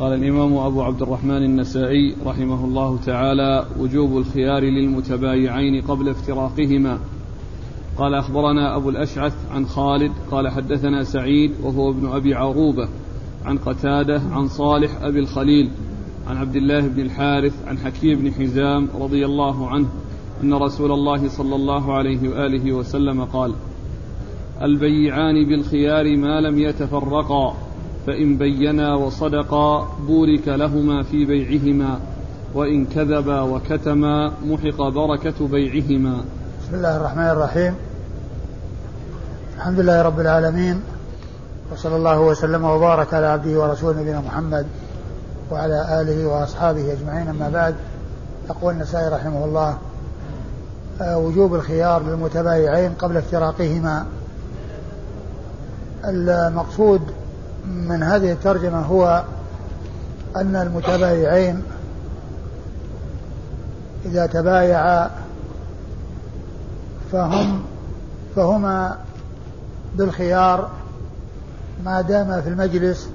قال الإمام أبو عبد الرحمن النسائي رحمه الله تعالى وجوب الخيار للمتبايعين قبل افتراقهما. قال أخبرنا أبو الأشعث عن خالد قال حدثنا سعيد وهو ابن أبي عروبة عن قتادة عن صالح أبي الخليل عن عبد الله بن الحارث عن حكيم بن حزام رضي الله عنه أن رسول الله صلى الله عليه وآله وسلم قال البيعان بالخيار ما لم يتفرقا. فإن بينا وصدقا بورك لهما في بيعهما وإن كذبا وكتما محق بركة بيعهما. بسم الله الرحمن الرحيم. الحمد لله رب العالمين وصلى الله وسلم وبارك على عبده ورسوله نبينا محمد وعلى آله وأصحابه أجمعين. أما بعد يقول النسائي رحمه الله آه، وجوب الخيار للمتبايعين قبل افتراقهما. المقصود من هذه الترجمة هو أن المتبايعين إذا تبايعا فهم فهما بالخيار ما دام في المجلس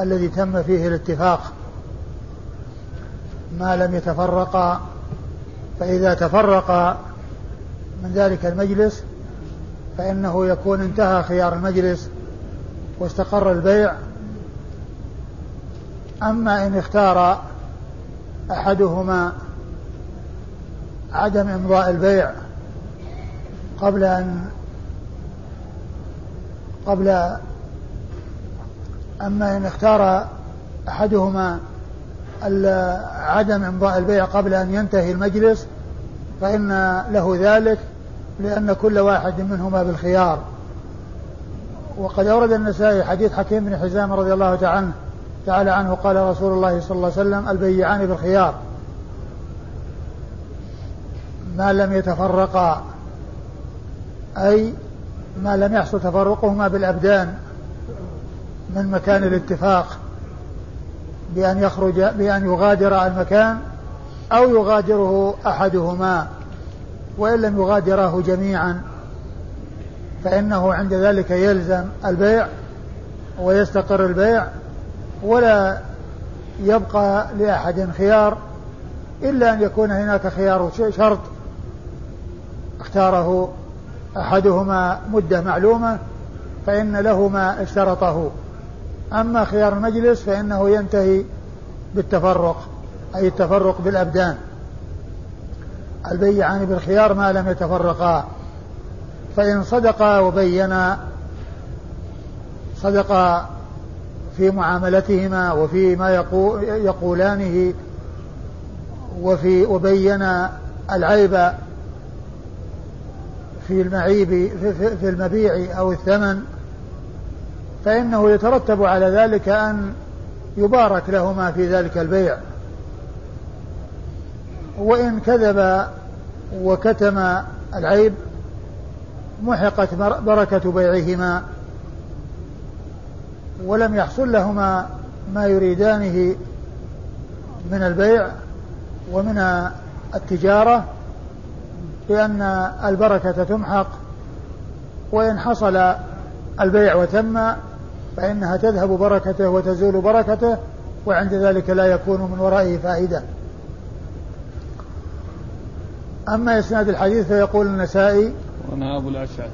الذي تم فيه الاتفاق ما لم يتفرقا فإذا تفرقا من ذلك المجلس فإنه يكون انتهى خيار المجلس واستقر البيع. أما إن اختار أحدهما عدم إمضاء البيع قبل أن قبل أما إن اختار أحدهما عدم إمضاء البيع قبل أن ينتهي المجلس فإن له ذلك لأن كل واحد منهما بالخيار. وقد أورد النسائي حديث حكيم بن حزام رضي الله تعالى عنه تعالى عنه قال رسول الله صلى الله عليه وسلم البيعان بالخيار. ما لم يتفرقا أي ما لم يحصل تفرقهما بالأبدان من مكان الاتفاق بأن يخرج بأن يغادر المكان أو يغادره أحدهما وإن لم يغادراه جميعا. فإنه عند ذلك يلزم البيع ويستقر البيع ولا يبقى لأحد خيار إلا أن يكون هناك خيار شرط اختاره أحدهما مدة معلومة فإن له ما اشترطه. أما خيار المجلس فإنه ينتهي بالتفرق أي التفرق بالأبدان. البيعان بالخيار ما لم يتفرقا. فإن صدقا وبينا صدقا في معاملتهما وفي ما يقولانه وفي وبين العيب في المعيب في المبيع أو الثمن فإنه يترتب على ذلك أن يبارك لهما في ذلك البيع وإن كذب وكتم العيب محقت بركة بيعهما ولم يحصل لهما ما يريدانه من البيع ومن التجارة لأن البركة تمحق وإن حصل البيع وتم فإنها تذهب بركته وتزول بركته وعند ذلك لا يكون من ورائه فائدة. أما إسناد الحديث فيقول النسائي أخبرنا أبو الأشعث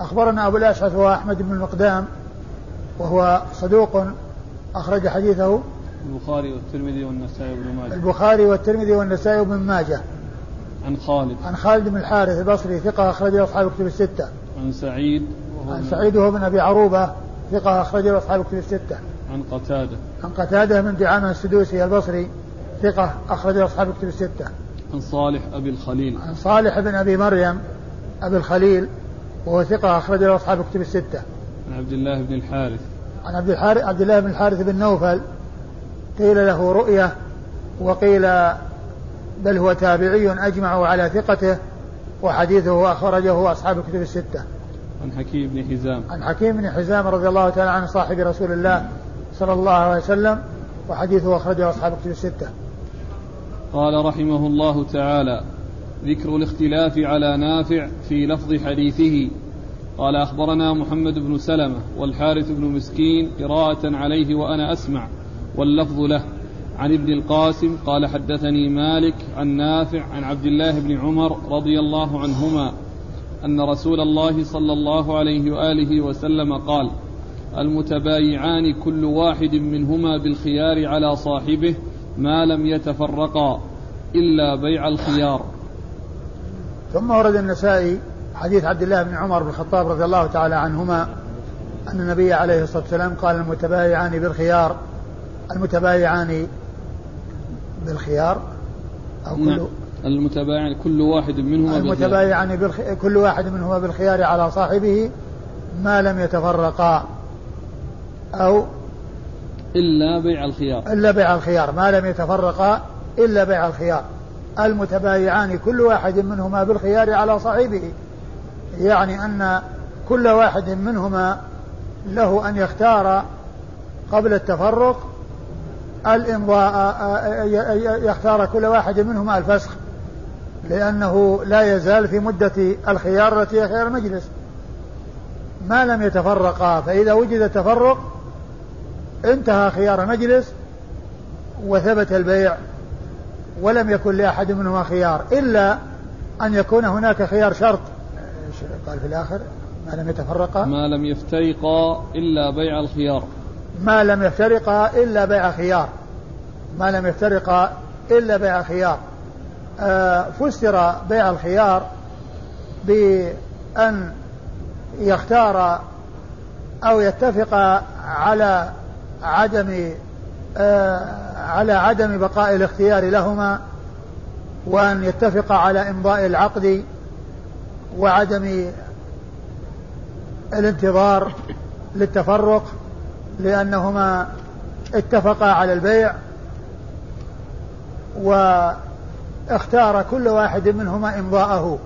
أخبرنا أبو الأشعث هو أحمد بن المقدام وهو صدوق أخرج حديثه البخاري والترمذي والنسائي وابن ماجه. البخاري والترمذي والنسائي وابن ماجه. عن خالد. عن خالد بن الحارث البصري ثقة أخرجه أصحاب كتب الستة. عن سعيد وهو عن سعيد وهو بن أبي عروبة ثقة أخرجه أصحاب كتب الستة. عن قتادة. عن قتادة من دعامة السدوسي البصري ثقة أخرجه أصحاب كتب الستة. عن صالح أبي الخليل. عن صالح بن أبي مريم أبي الخليل وهو ثقة أخرجه أصحاب كتب الستة عن عبد الله بن الحارث عن عبد الحارث عبد الله بن الحارث بن نوفل قيل له رؤية وقيل بل هو تابعي أجمعوا على ثقته وحديثه أخرجه أصحاب الكتب الستة. عن حكيم بن حزام. عن حكيم بن حزام رضي الله تعالى عنه صاحب رسول الله صلى الله عليه وسلم وحديثه أخرجه أصحاب الكتب الستة. قال رحمه الله تعالى: ذكر الاختلاف على نافع في لفظ حديثه. قال أخبرنا محمد بن سلمة والحارث بن مسكين قراءة عليه وأنا أسمع واللفظ له. عن ابن القاسم قال حدثني مالك عن نافع عن عبد الله بن عمر رضي الله عنهما أن رسول الله صلى الله عليه وآله وسلم قال المتبايعان كل واحد منهما بالخيار على صاحبه ما لم يتفرقا إلا بيع الخيار. ثم ورد النسائي حديث عبد الله بن عمر بن الخطاب رضي الله تعالى عنهما أن النبي عليه الصلاة والسلام قال المتبايعان بالخيار المتبايعان بالخيار أو كل نعم. المتبايعان كل واحد منهما المتبايعان بالخ... كل واحد منهما بالخيار على صاحبه ما لم يتفرقا أو إلا بيع الخيار. إلا بيع الخيار ما لم يتفرقا إلا بيع الخيار. المتبايعان كل واحد منهما بالخيار على صاحبه. يعني أن كل واحد منهما له أن يختار قبل التفرق الإمضاء يختار كل واحد منهما الفسخ لأنه لا يزال في مدة الخيار التي هي خيار المجلس. ما لم يتفرقا فإذا وجد التفرق انتهى خيار المجلس وثبت البيع. ولم يكن لأحد منهما خيار إلا أن يكون هناك خيار شرط. قال في الآخر ما لم يتفرقا. ما لم يفترقا إلا بيع الخيار. ما لم يفترقا إلا بيع خيار. ما لم يفترقا إلا بيع خيار. آه فسر بيع الخيار بأن يختار أو يتفق على عدم على عدم بقاء الاختيار لهما وأن يتفق على إمضاء العقد وعدم الانتظار للتفرق لأنهما اتفقا على البيع واختار كل واحد منهما إمضاءه.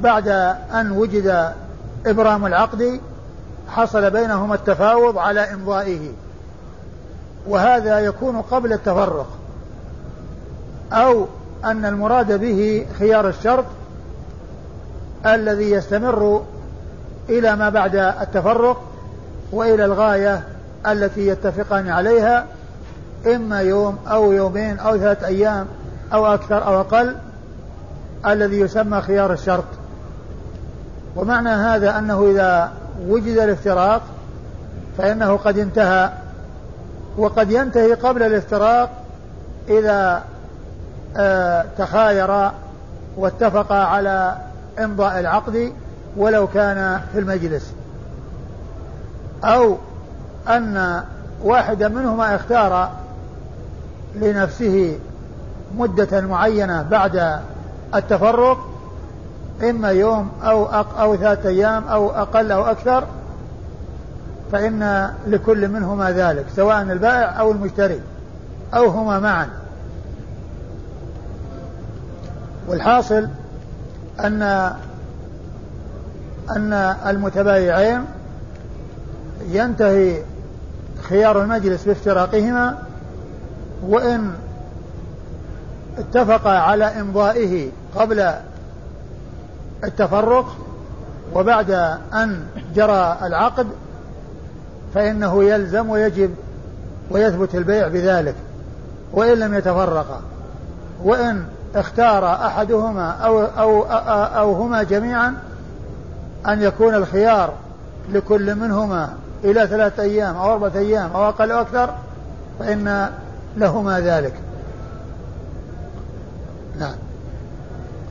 بعد أن وجد إبرام العقد حصل بينهما التفاوض على إمضائه. وهذا يكون قبل التفرق. أو أن المراد به خيار الشرط الذي يستمر إلى ما بعد التفرق وإلى الغاية التي يتفقان عليها إما يوم أو يومين أو ثلاثة أيام أو أكثر أو أقل الذي يسمى خيار الشرط. ومعنى هذا أنه إذا وجد الافتراق فإنه قد انتهى وقد ينتهي قبل الافتراق إذا آه تخاير واتفقا على إمضاء العقد ولو كان في المجلس. أو أن واحدا منهما اختار لنفسه مدة معينة بعد التفرق إما يوم أو أو ثلاثة أيام أو أقل أو أكثر فإن لكل منهما ذلك سواء البائع أو المشتري أو هما معا. والحاصل أن أن المتبايعين ينتهي خيار المجلس بافتراقهما وإن اتفقا على إمضائه قبل التفرق وبعد أن جرى العقد فإنه يلزم ويجب ويثبت البيع بذلك وإن لم يتفرقا وإن اختار أحدهما أو, أو, أو هما جميعا أن يكون الخيار لكل منهما إلى ثلاثة أيام أو أربعة أيام أو أقل أو أكثر فإن لهما ذلك. نعم.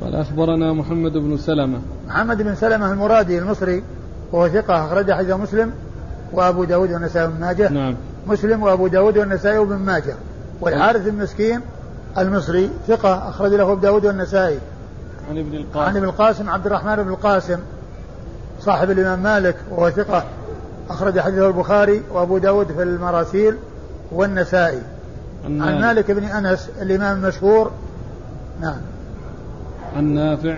قال أخبرنا محمد بن سلمة. محمد بن سلمة المرادي المصري وهو ثقة أخرج حديث مسلم وأبو داود والنسائي بن ماجه نعم. مسلم وأبو داود والنسائي بن ماجه. والحارث المسكين المصري ثقة أخرج له أبو داود والنسائي. عن ابن القاسم. عن ابن القاسم عبد الرحمن بن القاسم صاحب الإمام مالك وهو ثقة أخرج حديثه البخاري وأبو داود في المراسيل والنسائي. عن, عن مالك بن أنس الإمام المشهور. نعم. عن نافع.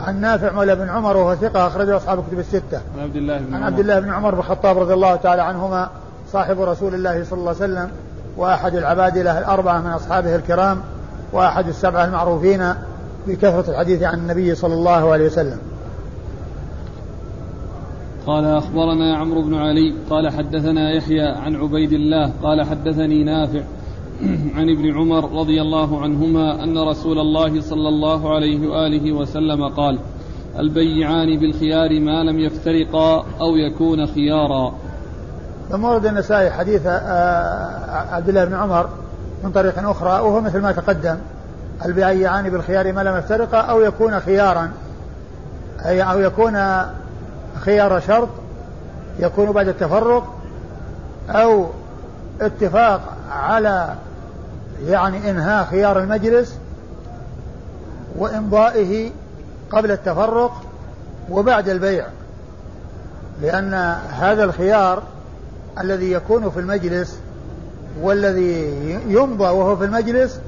عن نافع مولى بن عمر وهو ثقة أخرجه أصحاب الكتب الستة. عن عبد الله بن عن عبد الله بن عمر بن الخطاب رضي الله تعالى عنهما صاحب رسول الله صلى الله عليه وسلم وأحد العبادلة الأربعة من أصحابه الكرام وأحد السبعة المعروفين بكثرة الحديث عن النبي صلى الله عليه وسلم. قال أخبرنا عمرو بن علي قال حدثنا يحيى عن عبيد الله قال حدثني نافع عن ابن عمر رضي الله عنهما أن رسول الله صلى الله عليه وآله وسلم قال البيعان بالخيار ما لم يفترقا أو يكون خيارا. ثم ورد النسائي حديث آه، عبد الله بن عمر من طريق أخرى وهو مثل ما تقدم البيعان بالخيار ما لم يفترقا أو يكون خيارا. أي أو يكون خيار شرط يكون بعد التفرق أو اتفاق على يعني إنهاء خيار المجلس وإمضائه قبل التفرق وبعد البيع. لأن هذا الخيار الذي يكون في المجلس والذي يمضى وهو في المجلس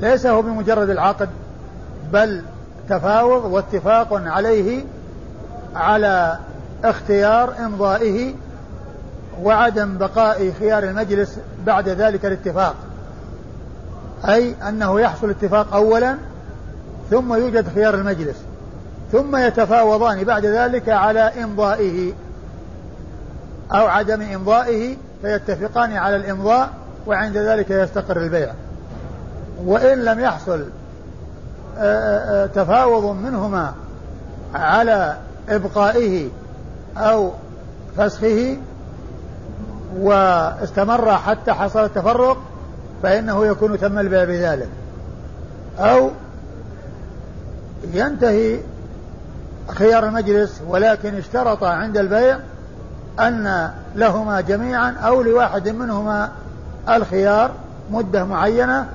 ليس هو بمجرد العقد بل تفاوض واتفاق عليه على اختيار إمضائه وعدم بقاء خيار المجلس بعد ذلك الاتفاق. أي أنه يحصل اتفاق اولا ثم يوجد خيار المجلس ثم يتفاوضان بعد ذلك على إمضائه أو عدم إمضائه فيتفقان على الإمضاء وعند ذلك يستقر البيع. وإن لم يحصل آه، آه، آه، تفاوض منهما على إبقائه أو فسخه واستمر حتى حصل التفرق فإنه يكون تم البيع بذلك. أو ينتهي خيار المجلس ولكن اشترط عند البيع أن لهما جميعا أو لواحد منهما الخيار مدة معينة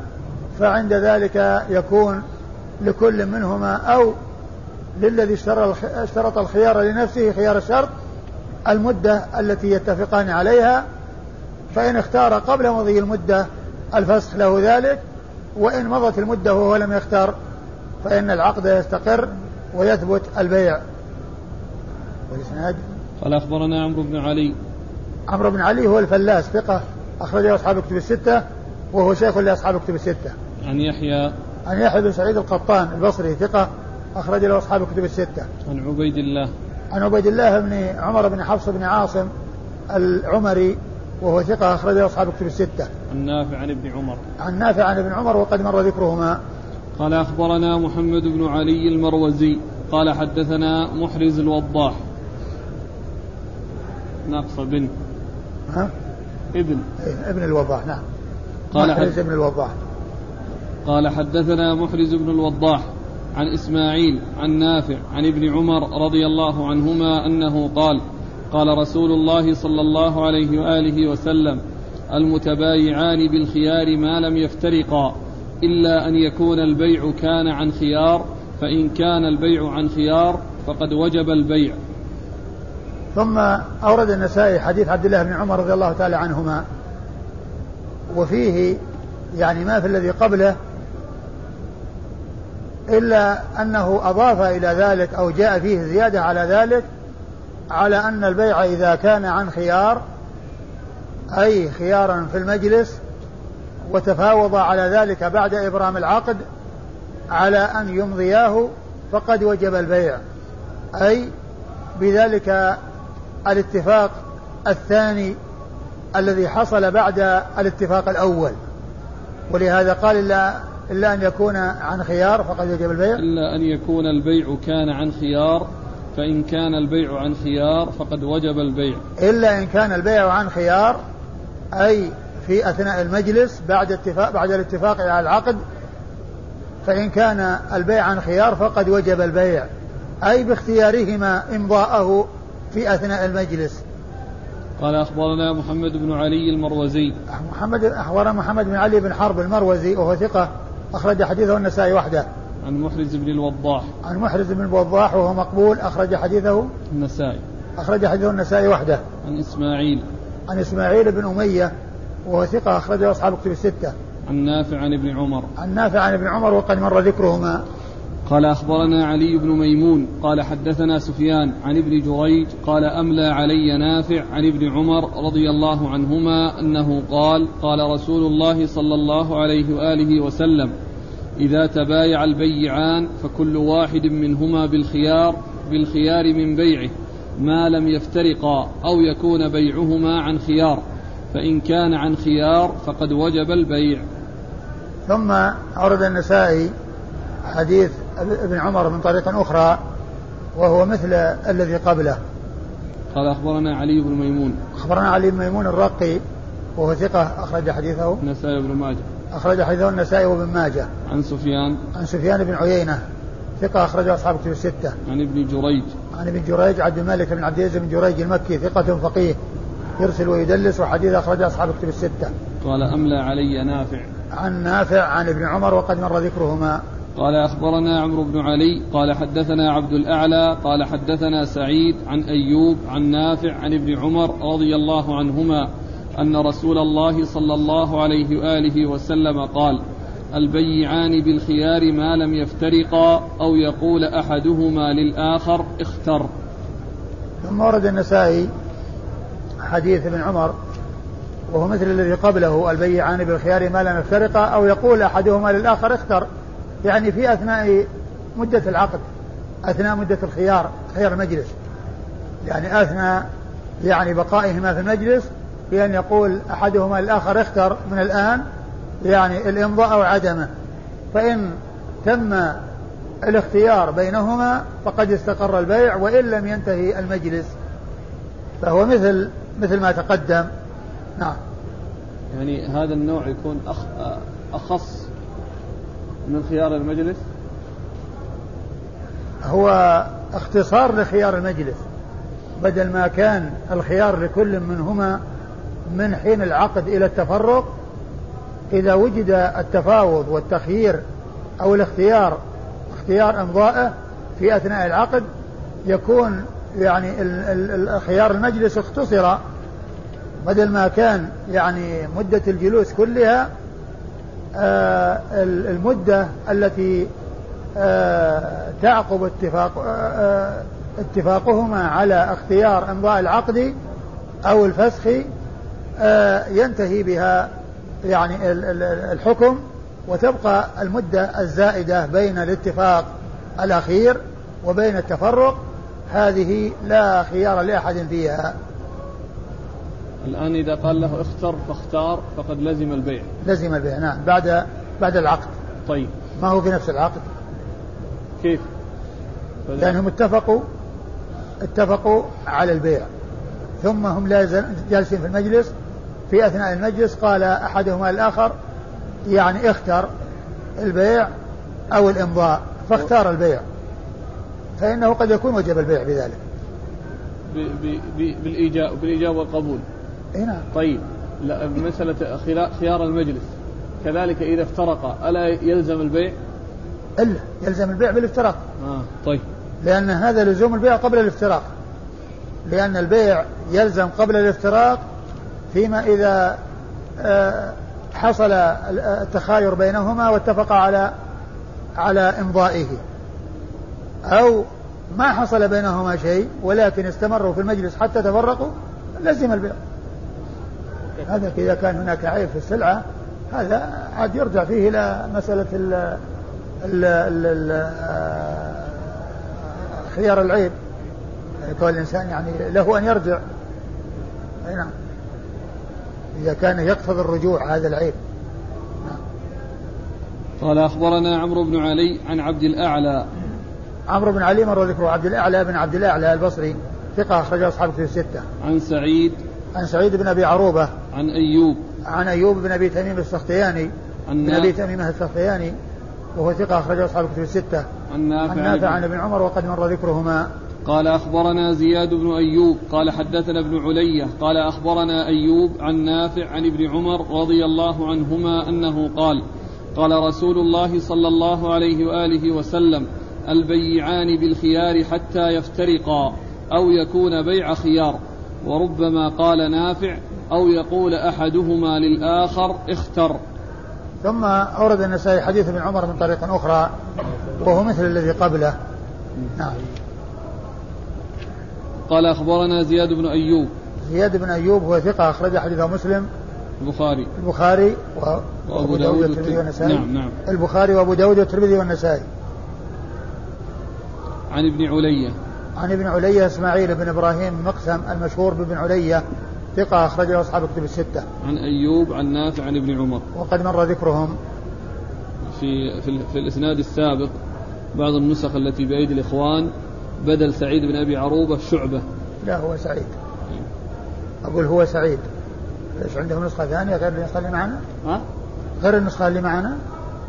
فعند ذلك يكون لكل منهما أو للذي اشترط الخيار لنفسه خيار الشرط المدة التي يتفقان عليها فإن اختار قبل مضي المدة الفسخ له ذلك وإن مضت المدة وهو لم يختار فإن العقد يستقر ويثبت البيع. والإسناد؟ قال أخبرنا عمرو بن علي. عمرو بن علي هو الفلاس ثقة أخرجه أصحاب كتب الستة وهو شيخ لأصحاب كتب الستة. عن يحيى. عن يحيى بن سعيد القطان البصري ثقة أخرج له أصحاب الكتب الستة. عن عبيد الله. عن عبيد الله بن عمر بن حفص بن عاصم العمري وهو ثقة أخرج أصحاب الكتب الستة. عن نافع عن ابن عمر. عن نافع عن ابن عمر وقد مر ذكرهما. قال أخبرنا محمد بن علي المروزي قال حدثنا محرز الوضاح. ناقص بن. ها؟ ابن. إيه ابن الوضاح نعم. قال محرز ابن الوضاح. قال حدثنا محرز بن الوضاح عن إسماعيل عن نافع عن ابن عمر رضي الله عنهما أنه قال قال رسول الله صلى الله عليه وآله وسلم المتبايعان بالخيار ما لم يفترقا إلا أن يكون البيع كان عن خيار فإن كان البيع عن خيار فقد وجب البيع. ثم أورد النسائي حديث عبد الله بن عمر رضي الله تعالى عنهما وفيه يعني ما في الذي قبله إلا أنه أضاف إلى ذلك أو جاء فيه زيادة على ذلك على أن البيع إذا كان عن خيار أي خيارا في المجلس وتفاوض على ذلك بعد إبرام العقد على أن يمضياه فقد وجب البيع. أي بذلك الاتفاق الثاني الذي حصل بعد الاتفاق الأول. ولهذا قال إلا إلا أن يكون عن خيار فقد يجب البيع. إلا أن يكون البيع كان عن خيار فإن كان البيع عن خيار فقد وجب البيع. إلا إن كان البيع عن خيار أي في أثناء المجلس بعد اتفاق بعد الاتفاق على العقد فإن كان البيع عن خيار فقد وجب البيع. أي باختيارهما إمضاءه في أثناء المجلس. قال أخبرنا محمد بن علي المروزي. محمد أخبرنا محمد بن علي بن حرب المروزي وهو ثقة أخرج حديثه النسائي وحده. عن محرز بن الوضاح. عن محرز بن الوضاح وهو مقبول أخرج حديثه النسائي. أخرج حديثه النسائي وحده. عن إسماعيل. عن إسماعيل بن أمية وهو ثقة أخرجه أصحاب كتب الستة. عن نافع عن ابن عمر. عن نافع عن ابن عمر وقد مر ذكرهما. قال أخبرنا علي بن ميمون. قال حدثنا سفيان عن ابن جريج. قال أملى علي نافع عن ابن عمر رضي الله عنهما أنه قال قال رسول الله صلى الله عليه وآله وسلم إذا تبايع البيعان فكل واحد منهما بالخيار بالخيار من بيعه ما لم يفترقا أو يكون بيعهما عن خيار فإن كان عن خيار فقد وجب البيع. ثم أورد النسائي حديث ابن عمر من طريق أخرى وهو مثل الذي قبله. قال أخبرنا علي بن ميمون. أخبرنا علي بن ميمون الرقي وهو ثقة أخرج حديثه. النسائي بن ماجه. أخرج حديثه النسائي وابن ماجه. عن سفيان. عن سفيان بن عيينة ثقة أخرج أصحاب كتب الستة. عن ابن جريج. عن ابن جريج عبد الملك بن عبد العزيز بن جريج المكي ثقة فقيه يرسل ويدلس وحديث أخرج أصحاب كتب الستة. قال أملى علي نافع. عن نافع عن ابن عمر وقد مر ذكرهما. قال أخبرنا عمرو بن علي. قال حدثنا عبد الأعلى. قال حدثنا سعيد عن أيوب عن نافع عن ابن عمر رضي الله عنهما. أن رسول الله صلى الله عليه وآله وسلم قال البيعان بالخيار ما لم يفترقا أو يقول أحدهما للآخر اختر. ثم ورد النسائي حديث ابن عمر وهو مثل الذي قبله البيعان بالخيار ما لم يفترقا أو يقول أحدهما للآخر اختر. يعني في أثناء مدة العقد أثناء مدة الخيار خيار المجلس. يعني أثناء يعني بقائهما في المجلس بأن يقول أحدهما للآخر اختر من الآن يعني الإمضاء أو عدمه. فإن تم الاختيار بينهما فقد استقر البيع وإن لم ينتهي المجلس. فهو مثل مثل ما تقدم. نعم. يعني هذا النوع يكون أخ أخص من خيار المجلس؟ هو اختصار لخيار المجلس بدل ما كان الخيار لكل منهما من حين العقد إلى التفرق إذا وجد التفاوض والتخيير أو الاختيار اختيار إمضائه في أثناء العقد يكون يعني خيار المجلس اختصر. بدل ما كان يعني مدة الجلوس كلها آه، المدة التي آه، تعقب اتفاق آه، اتفاقهما على اختيار أمضاء العقد أو الفسخ ينتهي بها يعني الحكم وتبقى المدة الزائدة بين الاتفاق الأخير وبين التفرق. هذه لا خيار لأحد فيها. الآن إذا قال له اختر فاختار فقد لزم البيع. لزم البيع نعم. بعد بعد العقد. طيب. ما هو في نفس العقد؟ كيف؟ لأنهم اتفقوا اتفقوا على البيع. ثم هم جالسين في المجلس في أثناء المجلس قال أحدهما الآخر يعني اختر البيع أو الإمضاء فاختار البيع. فإنه قد يكون وجب البيع بذلك. بالإيجاب بالإيجاب والقبول. إي نعم. طيب لا مسألة خيار المجلس. كذلك إذا افترق ألا يلزم البيع؟ إلا يلزم البيع بالافتراق. آه طيب. لأن هذا لزوم البيع قبل الافتراق. لأن البيع يلزم قبل الافتراق فيما إذا آه، حصل التخاير بينهما واتفق على على إمضائه. أو ما حصل بينهما شيء ولكن استمروا في المجلس حتى تفرقوا لزم البيع هذا إذا كان هناك عيب في السلعة هذا عاد يرجع فيه إلى مسألة ال ال ال آه، خيار العيب. يعني الإنسان يعني له أن يرجع. نعم. إذا كان يقتضي الرجوع هذا العيب. قال أخبرنا عمرو بن علي عن عبد الأعلى. عمرو بن علي مر ذكره. عبد الأعلى بن عبد الأعلى البصري ثقة أخرجه أصحاب في الستة. عن سعيد. عن سعيد بن أبي عروبة. عن أيوب. عن أيوب بن أبي تميم السختياني. عن بن أبي تميم السختياني. وهو ثقة أخرجه أصحاب الكتب الستة. عن نافع عن نافع عن ابن عمر وقد مر ذكرهما. قال أخبرنا زياد بن أيوب قال حدثنا ابن علية قال أخبرنا أيوب عن نافع عن ابن عمر رضي الله عنهما أنه قال قال رسول الله صلى الله عليه وآله وسلم البيعان بالخيار حتى يفترقا أو يكون بيع خيار وربما قال نافع أو يقول أحدهما للآخر اختر ثم أورد النسائي حديث ابن عمر من طريق أخرى وهو مثل الذي قبله. نعم. قال أخبرنا زياد بن أيوب. زياد بن أيوب هو ثقة أخرج حديثه مسلم. البخاري. البخاري وأبو داود والترمذي. والنسائي. نعم نعم. البخاري وأبو داود والترمذي والنسائي. عن ابن علية. عن ابن علية إسماعيل بن إبراهيم مقسم المشهور بابن علية. ثقة أخرجه أصحاب الكتب الستة. عن أيوب عن نافع عن ابن عمر. وقد مر ذكرهم. في في, في الإسناد السابق بعض النسخ التي بأيدي الإخوان. بدل سعيد بن أبي عروبة شعبة. لا هو سعيد. أقول هو سعيد. إيش عندهم نسخة ثانية غير النسخة اللي معنا؟ ها؟ غير النسخة اللي معنا؟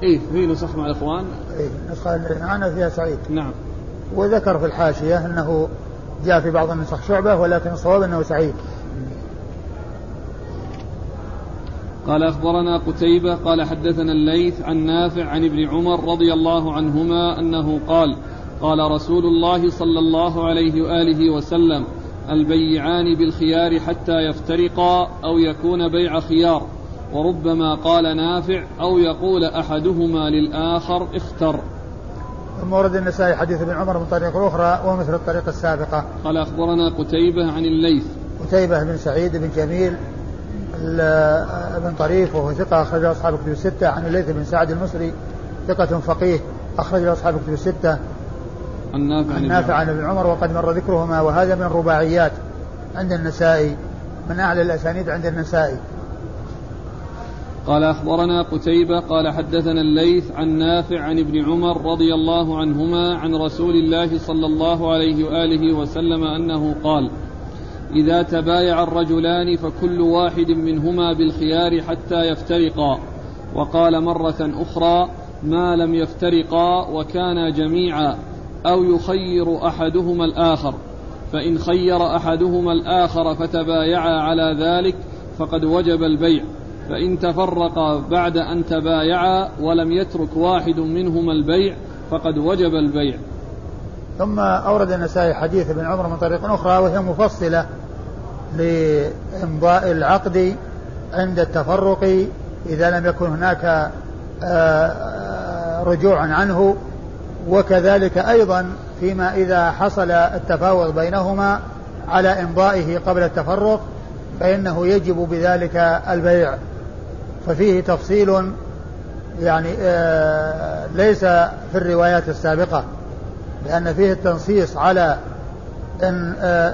إيه في نسخ مع الاخوان إيه النسخة اللي معنا فيها سعيد نعم وذكر في الحاشية أنه جاء في بعض النسخ شعبة ولكن الصواب أنه سعيد قال أخبرنا قتيبة قال حدثنا الليث عن نافع عن ابن عمر رضي الله عنهما أنه قال قال رسول الله صلى الله عليه وآله وسلم البيعان بالخيار حتى يفترقا أو يكون بيع خيار وربما قال نافع أو يقول أحدهما للآخر اختر. ثم ورد النسائي حديث ابن عمر من طريق أخرى ومثل الطريقة السابقة. قال أخبرنا قتيبة عن الليث. قتيبة بن سعيد بن جميل بن طريف وهو ثقة أخرج أصحاب الكتب الستة. عن الليث بن سعد المصري ثقة فقيه أخرج أصحاب الكتب الستة. عن نافع عن نافع عن ابن عمر وقد مر ذكرهما وهذا من الرباعيات عند النسائي من أعلى الأسانيد عند النسائي. قال أخبرنا قتيبة قال حدثنا الليث عن نافع عن ابن عمر رضي الله عنهما عن رسول الله صلى الله عليه وآله وسلم أنه قال إذا تبايع الرجلان فكل واحد منهما بالخيار حتى يفترقا وقال مرة أخرى ما لم يفترقا وكانا جميعا أو يخير أحدهما الآخر. فإن خير أحدهما الآخر فتبايعا على ذلك فقد وجب البيع. فإن تفرقا بعد أن تبايعا ولم يترك واحد منهما البيع فقد وجب البيع. ثم أورد النسائي حديث ابن عمر من طريق أخرى وهي مفصلة لإمضاء العقد عند التفرق إذا لم يكن هناك آه، آه، رجوع عنه وكذلك أيضا فيما إذا حصل التفاوض بينهما على إمضائه قبل التفرق فإنه يجب بذلك البيع. ففيه تفصيل يعني آه ليس في الروايات السابقة لأن فيه التنصيص على أن آه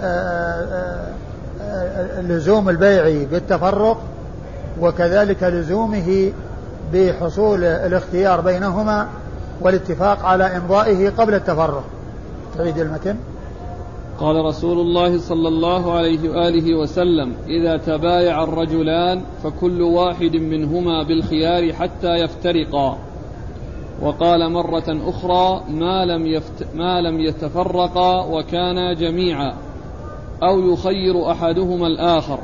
آه, لزوم البيع بالتفرق وكذلك لزومه بحصول الاختيار بينهما والاتفاق على إمضائه قبل التفرق تعيد المتن. قال رسول الله صلى الله عليه وآله وسلم إذا تبايع الرجلان فكل واحد منهما بالخيار حتى يفترقا. وقال مرة أخرى ما لم, يفت ما لم يتفرقا وكانا جميعا أو يخير أحدهما الآخر.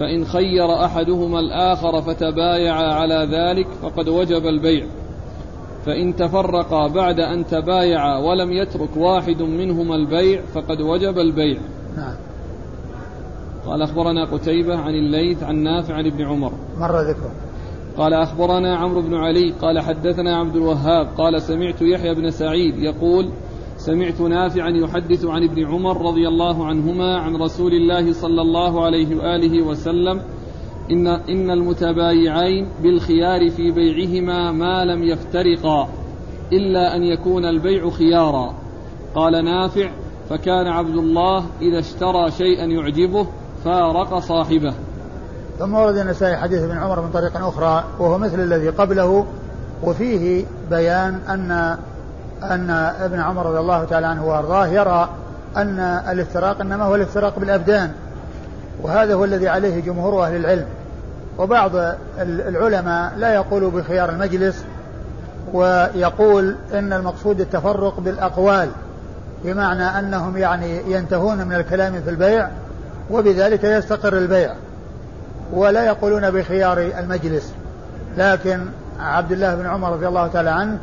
فإن خير أحدهما الآخر فتبايعا على ذلك فقد وجب البيع. فإن تفرقا بعد أن تبايعا ولم يترك واحد منهما البيع فقد وجب البيع. نعم. قال أخبرنا قتيبة عن الليث عن نافع عن ابن عمر. مر ذكره. قال أخبرنا عمرو بن علي قال حدثنا عبد الوهاب قال سمعت يحيى بن سعيد يقول سمعت نافعا يحدث عن ابن عمر رضي الله عنهما عن رسول الله صلى الله عليه وآله وسلم إن, إن المتبايعين بالخيار في بيعهما ما لم يفترقا إلا أن يكون البيع خيارا. قال نافع فكان عبد الله إذا اشترى شيئا يعجبه فارق صاحبه. ثم ورد النسائي حديث ابن عمر من طريق أخرى وهو مثل الذي قبله وفيه بيان أن أن ابن عمر رضي الله تعالى عنه وأرضاه يرى أن الافتراق إنما هو الافتراق بالأبدان. وهذا هو الذي عليه جمهور أهل العلم. وبعض العلماء لا يقول بخيار المجلس ويقول إن المقصود التفرق بالأقوال بمعنى أنهم يعني ينتهون من الكلام في البيع وبذلك يستقر البيع. ولا يقولون بخيار المجلس. لكن عبد الله بن عمر رضي الله تعالى عنه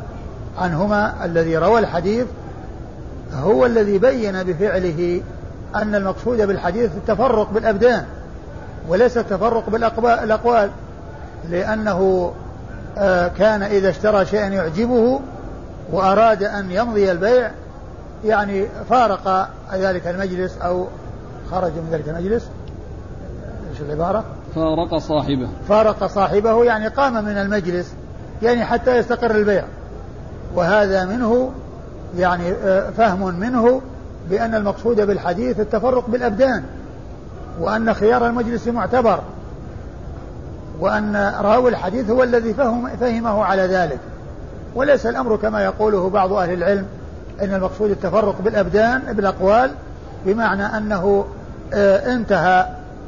عنهما الذي روى الحديث هو الذي بين بفعله أن المقصود بالحديث التفرق بالأبدان وليس التفرق بالأقوال لأنه آه، كان إذا اشترى شيئا يعجبه وأراد أن يمضي البيع يعني فارق ذلك المجلس أو خرج من ذلك المجلس. إيش العبارة؟ فارق صاحبه. فارق صاحبه يعني قام من المجلس يعني حتى يستقر البيع. وهذا منه يعني آه، فهم منه بأن المقصود بالحديث التفرق بالأبدان وأن خيار المجلس معتبر وأن راوي الحديث هو الذي فهم فهمه على ذلك. وليس الأمر كما يقوله بعض أهل العلم أن المقصود التفرق بالأبدان بالأقوال بمعنى أنه آه، انتهى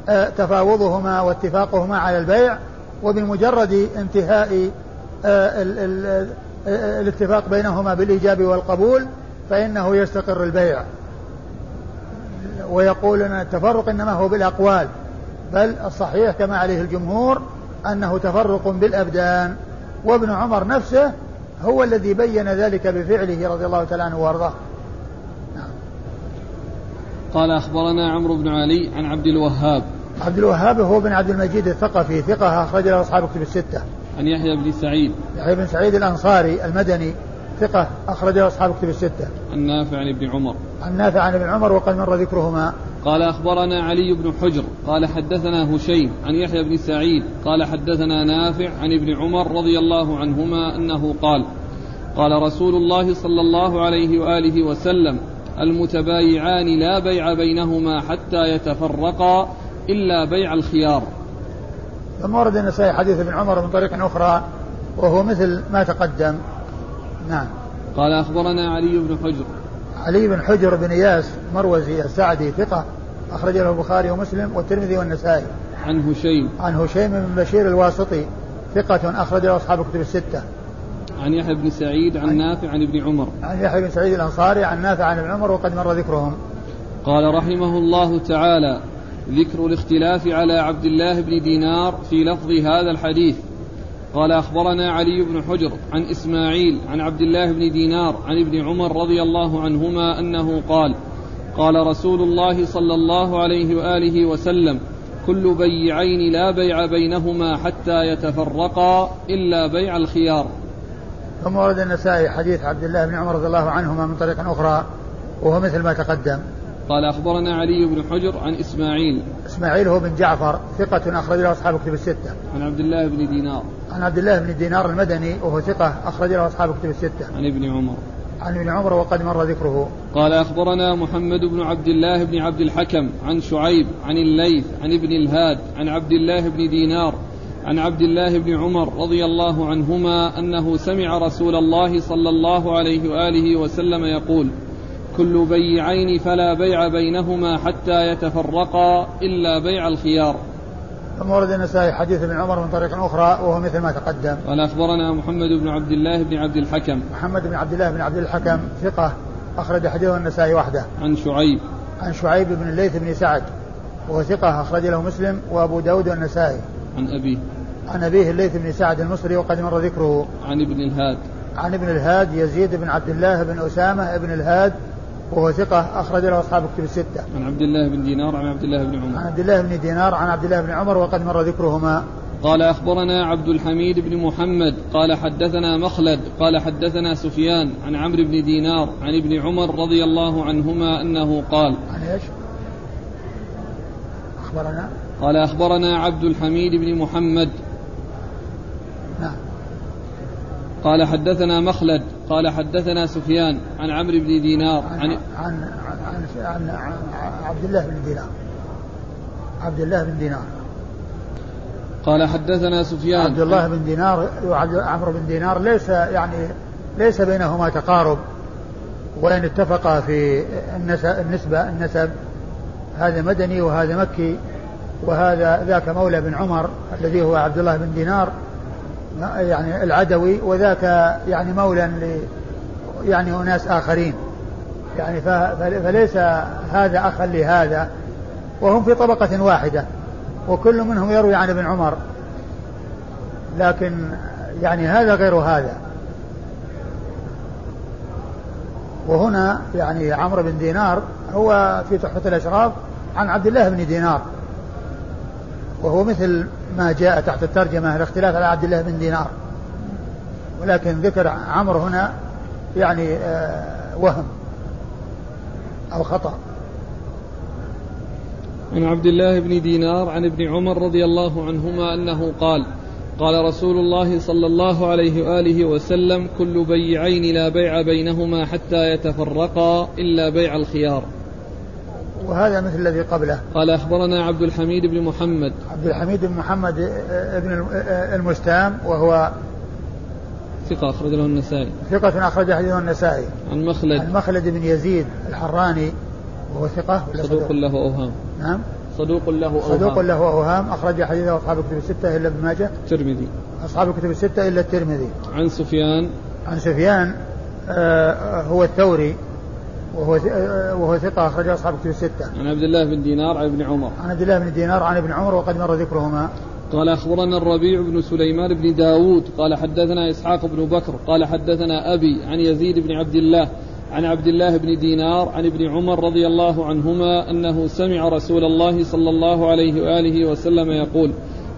آه، تفاوضهما واتفاقهما على البيع وبمجرد انتهاء آه، الاتفاق بينهما بالإيجاب والقبول فإنه يستقر البيع. ويقول أن التفرق إنما هو بالأقوال بل الصحيح كما عليه الجمهور أنه تفرق بالأبدان وابن عمر نفسه هو الذي بين ذلك بفعله رضي الله تعالى عنه وأرضاه. نعم. قال أخبرنا عمرو بن علي عن عبد الوهاب. عبد الوهاب هو بن عبد المجيد الثقفي ثقة أخرج له أصحاب كتب الستة. عن يحيى بن سعيد. يحيى بن سعيد الأنصاري المدني. ثقة أخرج له أصحاب كتب الستة. عن نافع عن ابن عمر. عن نافع عن ابن عمر وقد مر ذكرهما. قال أخبرنا علي بن حجر قال حدثنا هشيم عن يحيى بن سعيد قال حدثنا نافع عن ابن عمر رضي الله عنهما أنه قال قال رسول الله صلى الله عليه وآله وسلم المتبايعان لا بيع بينهما حتى يتفرقا إلا بيع الخيار. ثم ورد النسائي حديث ابن عمر من طريق أخرى وهو مثل ما تقدم. نعم. قال أخبرنا علي بن حجر. علي بن حجر بن إياس مروزي السعدي ثقة أخرج له البخاري ومسلم والترمذي والنسائي. عن هشيم. عن هشيم بن بشير الواسطي ثقة أخرج له أصحاب الكتب الستة. عن يحيى بن سعيد عن, عن نافع عن ابن عمر. عن يحيى بن سعيد الأنصاري عن نافع عن ابن عمر وقد مر ذكرهم. قال رحمه الله تعالى ذكر الاختلاف على عبد الله بن دينار في لفظ هذا الحديث. قال أخبرنا علي بن حجر عن إسماعيل عن عبد الله بن دينار عن ابن عمر رضي الله عنهما أنه قال قال رسول الله صلى الله عليه وآله وسلم كل بيعين لا بيع بينهما حتى يتفرقا إلا بيع الخيار. ثم ورد النسائي حديث عبد الله بن عمر رضي الله عنهما من طريق أخرى وهو مثل ما تقدم. قال أخبرنا علي بن حجر عن إسماعيل. إسماعيل هو بن جعفر ثقة أخرج له أصحاب كتب الستة. عن عبد الله بن دينار. عن عبد الله بن دينار المدني وهو ثقة أخرج له أصحاب كتب الستة. عن ابن عمر. عن ابن عمر وقد مر ذكره. قال أخبرنا محمد بن عبد الله بن عبد الحكم عن شعيب عن الليث عن ابن الهاد عن عبد الله بن دينار عن عبد الله بن عمر رضي الله عنهما أنه سمع رسول الله صلى الله عليه وآله وسلم يقول كل بيعين فلا بيع بينهما حتى يتفرقا إلا بيع الخيار. ثم ورد النسائي حديث ابن عمر من طريق أخرى وهو مثل ما تقدم. قال أخبرنا محمد بن عبد الله بن عبد الحكم. محمد بن عبد الله بن عبد الحكم ثقة أخرج حديثه النسائي وحده. عن شعيب. عن شعيب بن الليث بن سعد وهو ثقة أخرج له مسلم وأبو داود والنسائي. عن أبيه. عن أبيه الليث بن سعد المصري وقد مر ذكره. عن ابن الهاد. عن ابن الهاد يزيد بن عبد الله بن أسامة بن الهاد وهو ثقة أخرج له أصحاب كتب الستة. عن عبد الله بن دينار عن عبد الله بن عمر. عن عبد الله بن دينار عن عبد الله بن عمر وقد مر ذكرهما. قال أخبرنا عبد الحميد بن محمد قال حدثنا مخلد قال حدثنا سفيان عن عمرو بن دينار عن ابن عمر رضي الله عنهما أنه قال عن إيش؟ أخبرنا قال أخبرنا عبد الحميد بن محمد نعم قال حدثنا مخلد قال حدثنا سفيان عن عمرو بن دينار عن عن عن, عن, عن, عبد الله بن دينار. عبد الله بن دينار. قال حدثنا سفيان عبد الله بن دينار وعمرو بن دينار ليس يعني ليس بينهما تقارب وإن اتفقا في النسبة النسب. هذا مدني وهذا مكي وهذا ذاك مولى بن عمر الذي هو عبد الله بن دينار. يعني العدوي وذاك يعني مولى ل يعني أناس آخرين. يعني فليس هذا أخا لهذا. وهم في طبقة واحدة. وكل منهم يروي عن ابن عمر. لكن يعني هذا غير هذا. وهنا يعني عمرو بن دينار هو في تحفة الأشراف عن عبد الله بن دينار. وهو مثل ما جاء تحت الترجمة الاختلاف على عبد الله بن دينار. ولكن ذكر عمرو هنا يعني آه، وهم أو خطأ. عن عبد الله بن دينار عن ابن عمر رضي الله عنهما أنه قال قال رسول الله صلى الله عليه وآله وسلم كل بيعين لا بيع بينهما حتى يتفرقا إلا بيع الخيار. وهذا مثل الذي قبله. قال أخبرنا عبد الحميد بن محمد. عبد الحميد بن محمد ابن المستام وهو ثقة أخرج له النسائي. ثقة أخرج حديثه النسائي. عن مخلد. عن مخلد بن يزيد الحراني وهو ثقة ولا صدوق, صدوق؟ له أوهام. نعم. صدوق له أوهام. صدوق له أوهام. أخرج حديثه أصحاب الكتب الستة إلا ابن ماجه. الترمذي أصحاب الكتب الستة إلا الترمذي. عن سفيان. عن سفيان آه هو الثوري. وهو وهو ثقة أخرج أصحاب الكتب الستة. عن عبد الله بن دينار عن ابن عمر. عن عبد الله بن دينار عن ابن عمر وقد مر ذكرهما. قال أخبرنا الربيع بن سليمان بن داود قال حدثنا إسحاق بن بكر قال حدثنا أبي عن يزيد بن عبد الله عن عبد الله بن دينار عن ابن عمر رضي الله عنهما أنه سمع رسول الله صلى الله عليه وآله وسلم يقول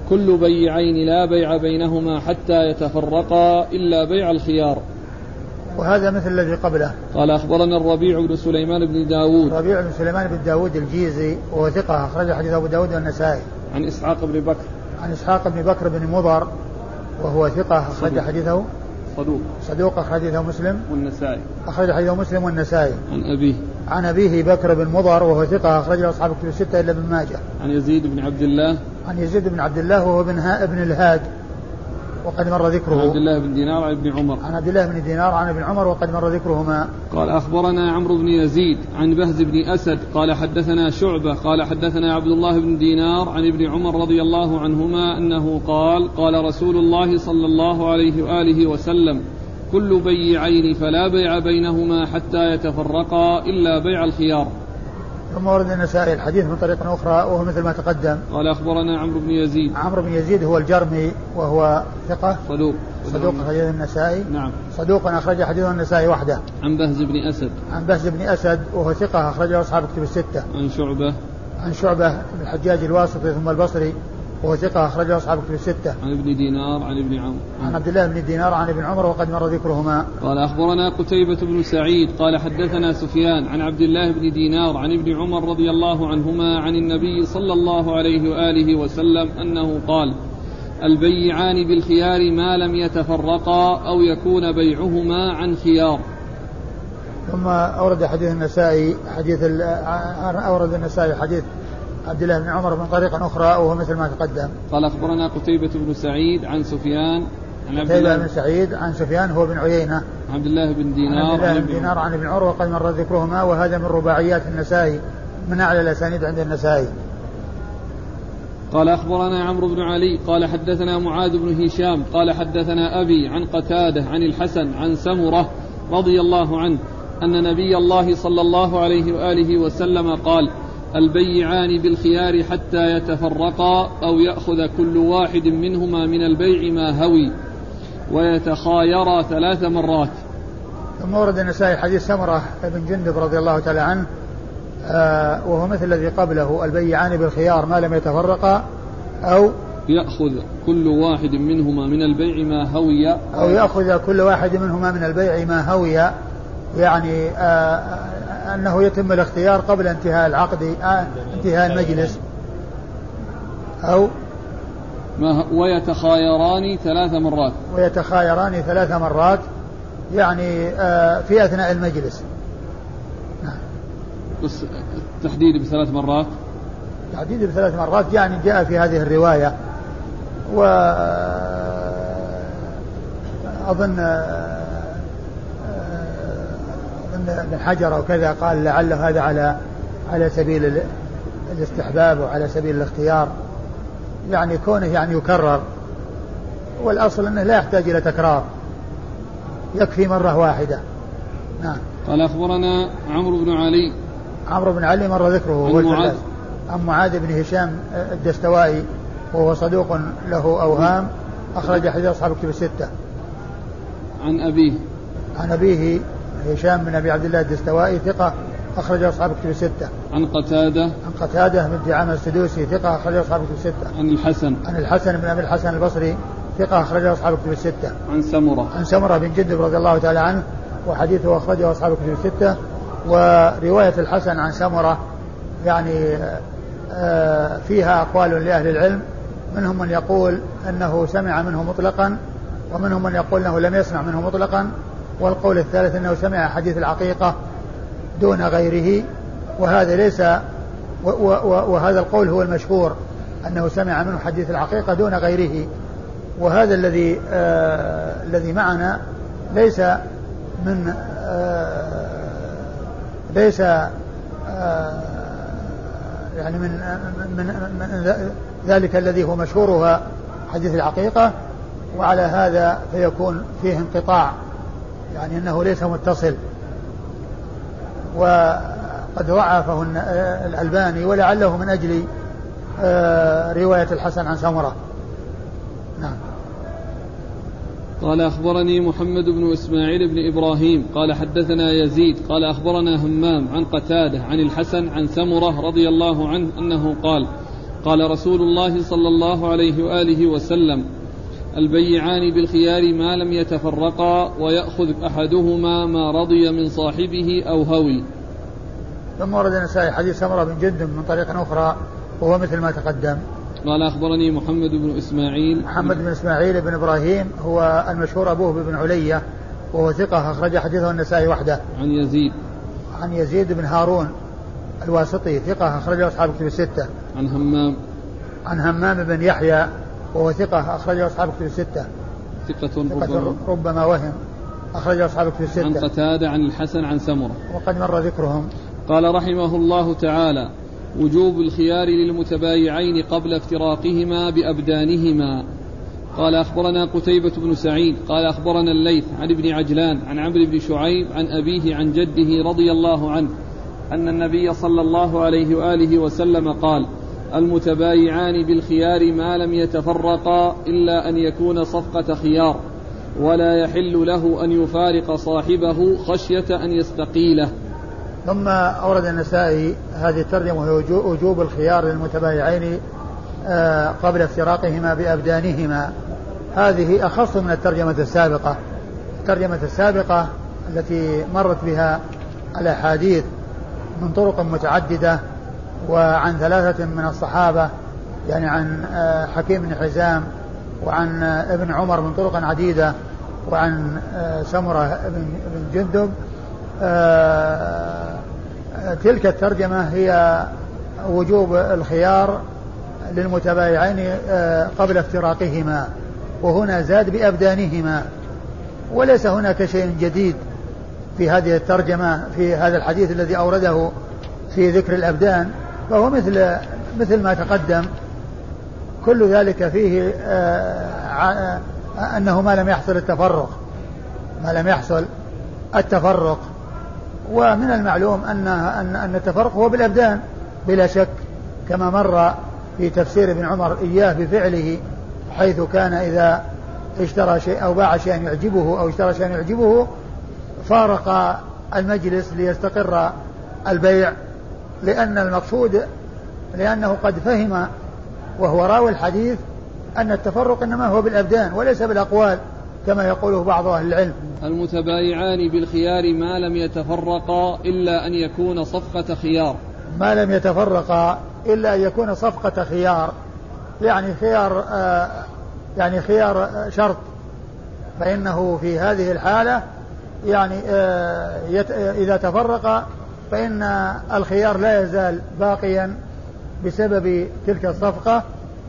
كل بيعين لا بيع بينهما حتى يتفرقا إلا بيع الخيار وهذا مثل الذي قبله. قال أخبرنا الربيع بن سليمان بن داود. الربيع بن سليمان بن داود الجيزي وهو ثقة أخرج حديث أبو داود والنسائي. عن إسحاق بن بكر. عن إسحاق بن بكر بن مضر وهو ثقة أخرج حديثه. صدوق. صدوق أخرج حديثه مسلم. والنسائي. أخرج حديثه مسلم والنسائي. عن أبيه. عن أبيه بكر بن مضر وهو ثقة أخرج أصحاب الكتب الستة إلا ابن ماجه. عن يزيد بن عبد الله. عن يزيد بن عبد الله وهو ابن ابن الهاد. وقد مر ذكره. عن عبد الله بن دينار عن ابن عمر. عن عبد الله بن دينار عن ابن عمر وقد مر ذكرهما. قال أخبرنا عمرو بن يزيد عن بهز بن أسد قال حدثنا شعبة قال حدثنا عبد الله بن دينار عن ابن عمر رضي الله عنهما أنه قال قال رسول الله صلى الله عليه وآله وسلم كل بيعين فلا بيع بينهما حتى يتفرقا إلا بيع الخيار. ثم ورد النسائي الحديث من طريق أخرى وهو مثل ما تقدم. قال أخبرنا عمرو بن يزيد. عمرو بن يزيد هو الجرمي وهو ثقة. صدوق. صدوق أخرج النسائي. نعم. صدوق أخرج حديث النسائي وحده. عن بهز بن أسد. عن بهز بن أسد وهو ثقة أخرجه أصحاب الكتب الستة. عن شعبة. عن شعبة بن الحجاج الواسطي ثم البصري. وهو ثقة أخرجه أصحاب الكتب الستة. عن ابن دينار عن ابن عمر. عن عبد الله بن دينار عن ابن عمر وقد مر ذكرهما. قال أخبرنا قتيبة بن سعيد قال حدثنا سفيان عن عبد الله بن دينار عن ابن عمر رضي الله عنهما عن النبي صلى الله عليه وآله وسلم أنه قال: البيعان بالخيار ما لم يتفرقا أو يكون بيعهما عن خيار. ثم أورد حديث النسائي حديث أورد النسائي حديث عبد الله بن عمر من طريق أخرى وهو مثل ما تقدم. قال أخبرنا قتيبة بن سعيد عن سفيان عن عبد الله بن سعيد عن سفيان هو بن عيينة. عبد الله بن دينار عن عبد الله بن دينار عن ابن عروة وقد مر ذكرهما وهذا من رباعيات النسائي من أعلى الأسانيد عند النسائي. قال أخبرنا عمرو بن علي قال حدثنا معاذ بن هشام قال حدثنا أبي عن قتادة عن الحسن عن سمرة رضي الله عنه أن نبي الله صلى الله عليه وآله وسلم قال البيعان بالخيار حتى يتفرقا أو يأخذ كل واحد منهما من البيع ما هوي ويتخايرا ثلاث مرات. ثم ورد النسائي حديث سمرة بن جندب رضي الله تعالى عنه آه وهو مثل الذي قبله البيعان بالخيار ما لم يتفرقا أو يأخذ كل واحد منهما من البيع ما هوي. أو يأخذ كل واحد منهما من البيع ما هوي يعني آه أنه يتم الاختيار قبل انتهاء العقد آه انتهاء المجلس. أو ما ويتخايران ثلاث مرات. ويتخايران ثلاث مرات يعني آه في أثناء المجلس. بس التحديد بثلاث مرات؟ التحديد بثلاث مرات يعني جاء في هذه الرواية. و أظن ابن حجر أو كذا قال لعله هذا على على سبيل الاستحباب وعلى سبيل الاختيار. يعني كونه يعني يكرر. والأصل أنه لا يحتاج إلى تكرار. يكفي مرة واحدة. نعم. قال أخبرنا عمرو بن علي. عمرو بن علي مر ذكره. معاذ. عن معاذ بن هشام الدستوائي. وهو صدوق له أوهام. أخرج حديث أصحاب الكتب الستة. عن أبيه. عن أبيه هشام بن أبي عبد الله الدستوائي ثقة أخرج أصحاب الكتب الستة. عن قتادة عن قتادة بن دعامة السدوسي ثقة أخرج أصحاب الكتب الستة. عن الحسن عن الحسن بن أبي الحسن البصري ثقة أخرج أصحاب الكتب الستة. عن سمرة عن سمرة بن جندب رضي الله تعالى عنه وحديثه أخرجه أصحاب الكتب الستة ورواية الحسن عن سمرة يعني آه، فيها أقوال لأهل العلم منهم من يقول أنه سمع منه مطلقا ومنهم من يقول أنه لم يسمع منه مطلقا والقول الثالث أنه سمع حديث العقيقة دون غيره وهذا ليس وهذا القول هو المشهور أنه سمع منه حديث العقيقة دون غيره. وهذا الذي آه الذي معنا ليس من آه ليس آه يعني من من, من ذلك الذي هو مشهورها حديث العقيقة وعلى هذا فيكون فيه انقطاع. يعني إنه ليس متصل. وقد ضعفه الألباني ولعله من أجل آه، رواية الحسن عن سمرة. نعم. قال أخبرني محمد بن إسماعيل بن إبراهيم قال حدثنا يزيد قال أخبرنا همام عن قتادة عن الحسن عن سمرة رضي الله عنه أنه قال قال رسول الله صلى الله عليه وآله وسلم البيعان بالخيار ما لم يتفرقا ويأخذ أحدهما ما رضي من صاحبه أو هوي. ثم ورد النسائي حديث سمرة بن جندب من طريق أخرى وهو مثل ما تقدم. قال أخبرني محمد بن إسماعيل محمد بن إسماعيل بن إبراهيم هو المشهور أبوه بن علية وهو ثقة أخرج حديثه النسائي وحده. عن يزيد. عن يزيد بن هارون الواسطي ثقة أخرجه أصحاب كتب الستة. عن همام. عن همام بن يحيى وهو ثقة أخرجه أصحاب كتب الستة. ثقة, ثقة ربما, ربما وهم. أخرجه أصحاب كتب الستة. عن قتادة عن الحسن عن سمرة. وقد مر ذكرهم. قال رحمه الله تعالى وجوب الخيار للمتبايعين قبل افتراقهما بأبدانهما. قال أخبرنا قتيبة بن سعيد قال أخبرنا الليث عن ابن عجلان عن عمرو بن شعيب عن أبيه عن جده رضي الله عنه أن النبي صلى الله عليه وآله وسلم قال المتبايعان بالخيار ما لم يتفرقا إلا أن يكون صفقة خيار ولا يحل له أن يفارق صاحبه خشية أن يستقيله. ثم أورد النسائي هذه الترجمة وجوب الخيار للمتبايعين آه، قبل افتراقهما بأبدانهما. هذه أخص من الترجمة السابقة. الترجمة السابقة التي مرت بها الأحاديث من طرق متعددة وعن ثلاثة من الصحابة يعني عن آه، حكيم بن حزام وعن آه، ابن عمر من طرق عديدة وعن سمرة بن جندب. تلك الترجمة هي وجوب الخيار للمتبايعين آه، قبل افتراقهما وهنا زاد بأبدانهما. وليس هناك شيء جديد في هذه الترجمة في هذا الحديث الذي أورده في ذكر الأبدان. فهو مثل مثل ما تقدم كل ذلك فيه آه، أنه ما لم يحصل التفرق ما لم يحصل التفرق. ومن المعلوم أن أن أن التفرق هو بالأبدان بلا شك كما مر في تفسير ابن عمر إياه بفعله حيث كان إذا اشترى شيء أو باع شيئا يعجبه أو اشترى شيئا يعجبه فارق المجلس ليستقر البيع. لأن المقصود لأنه قد فهم وهو راوي الحديث أن التفرق إنما هو بالأبدان وليس بالأقوال كما يقوله بعض أهل العلم. المتبايعان بالخيار ما لم يتفرقا إلا أن يكون صفقة خيار. ما لم يتفرقا إلا أن يكون صفقة خيار. يعني خيار آه يعني خيار شرط. فإنه في هذه الحالة يعني آه إذا تفرق فإن الخيار لا يزال باقيا بسبب تلك الصفقة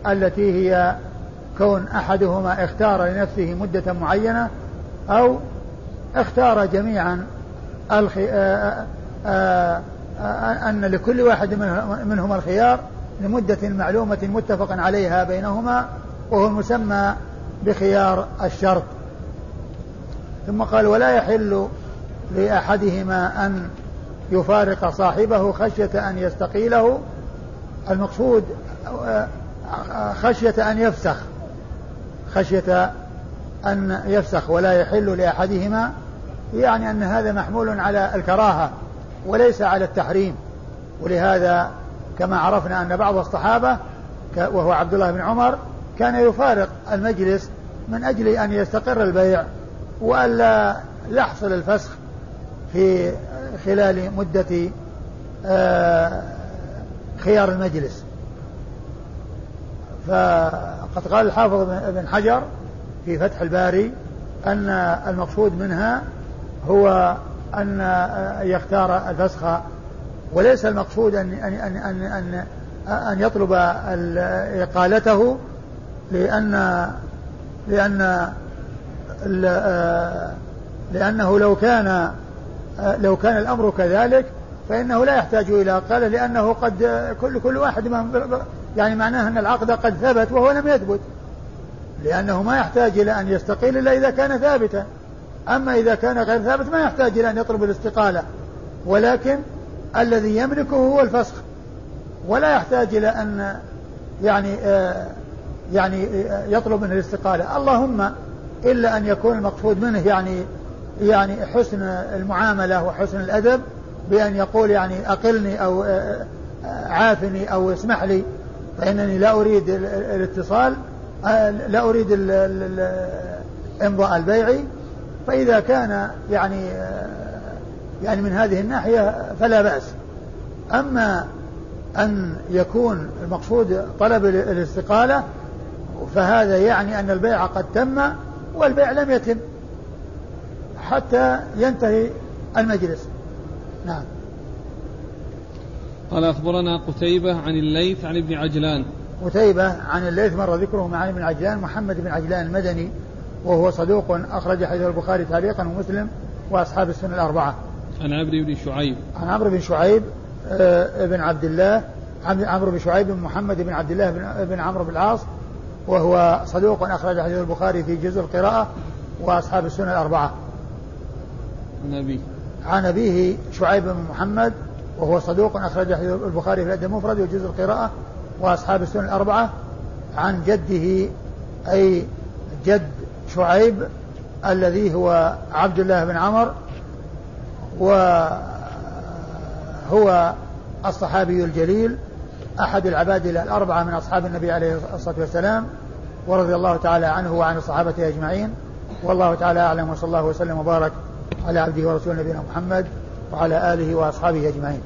التي هي كون أحدهما اختار لنفسه مدة معينة أو اختار جميعا الخي... آآ آآ آآ أن لكل واحد منهما الخيار لمدة معلومة متفق عليها بينهما وهو المسمى بخيار الشرط. ثم قال ولا يحل لأحدهما أن يفارق صاحبه خشية أن يستقيله. المقصود خشية أن يفسخ. خشية أن يفسخ ولا يحل لأحدهما يعني أن هذا محمول على الكراهة وليس على التحريم. ولهذا كما عرفنا أن بعض الصحابة وهو عبد الله بن عمر كان يفارق المجلس من أجل أن يستقر البيع وألا يحصل الفسخ في خلال مدة آه، خيار المجلس. فقد قال الحافظ ابن حجر في فتح الباري أن المقصود منها هو أن يختار الفسخ. وليس المقصود أن أن أن أن, أن, أن يطلب إقالته لأن لأن لأنه لو كان لو كان الأمر كذلك فإنه لا يحتاج إلى إقالة لأنه قد كل كل واحد يعني معناه أن العقد قد ثبت وهو لم يثبت. لأنه ما يحتاج إلى أن يستقيل إلا إذا كان ثابتا. أما إذا كان غير ثابت ما يحتاج إلى أن يطلب الاستقالة. ولكن الذي يملكه هو الفسخ. ولا يحتاج إلى أن يعني يعني يطلب منه الاستقالة. اللهم إلا أن يكون المقصود منه يعني يعني حسن المعاملة وحسن الأدب بأن يقول يعني أقلني أو آه، آه، عافني أو اسمح لي فإنني لا أريد الاتصال آه، لا أريد إمضاء البيع. فإذا كان يعني يعني من هذه الناحية فلا بأس. أما أن يكون المقصود طلب الاستقالة فهذا يعني أن البيع قد تم والبيع لم يتم. حتى ينتهي المجلس. نعم. قال أخبرنا قتيبة عن الليث عن ابن عجلان. قتيبة عن الليث مر ذكره مع ابن عجلان محمد بن عجلان المدني وهو صدوق أخرج حديث البخاري تعليقا ومسلم وأصحاب السنة الأربعة. عن عمرو بن شعيب. عن عمرو بن شعيب آه، بن عبد الله عمرو بن شعيب بن محمد بن عبد الله بن عمرو بن العاص وهو صدوق أخرج حديث البخاري في جزء القراءة وأصحاب السنة الأربعة. عن أبيه عن أبيه شعيب بن محمد وهو صدوق أخرج حديث البخاري في الأدب المفرد وجزء القراءة وأصحاب السنة الأربعة عن جده أي جد شعيب الذي هو عبد الله بن عمر وهو الصحابي الجليل أحد العباد الأربعة من أصحاب النبي عليه الصلاة والسلام ورضي الله تعالى عنه وعن الصحابة أجمعين. والله تعالى أعلم وصلى الله وسلم وبارك على عبده ورسوله نبينا محمد وعلى آله وأصحابه أجمعين.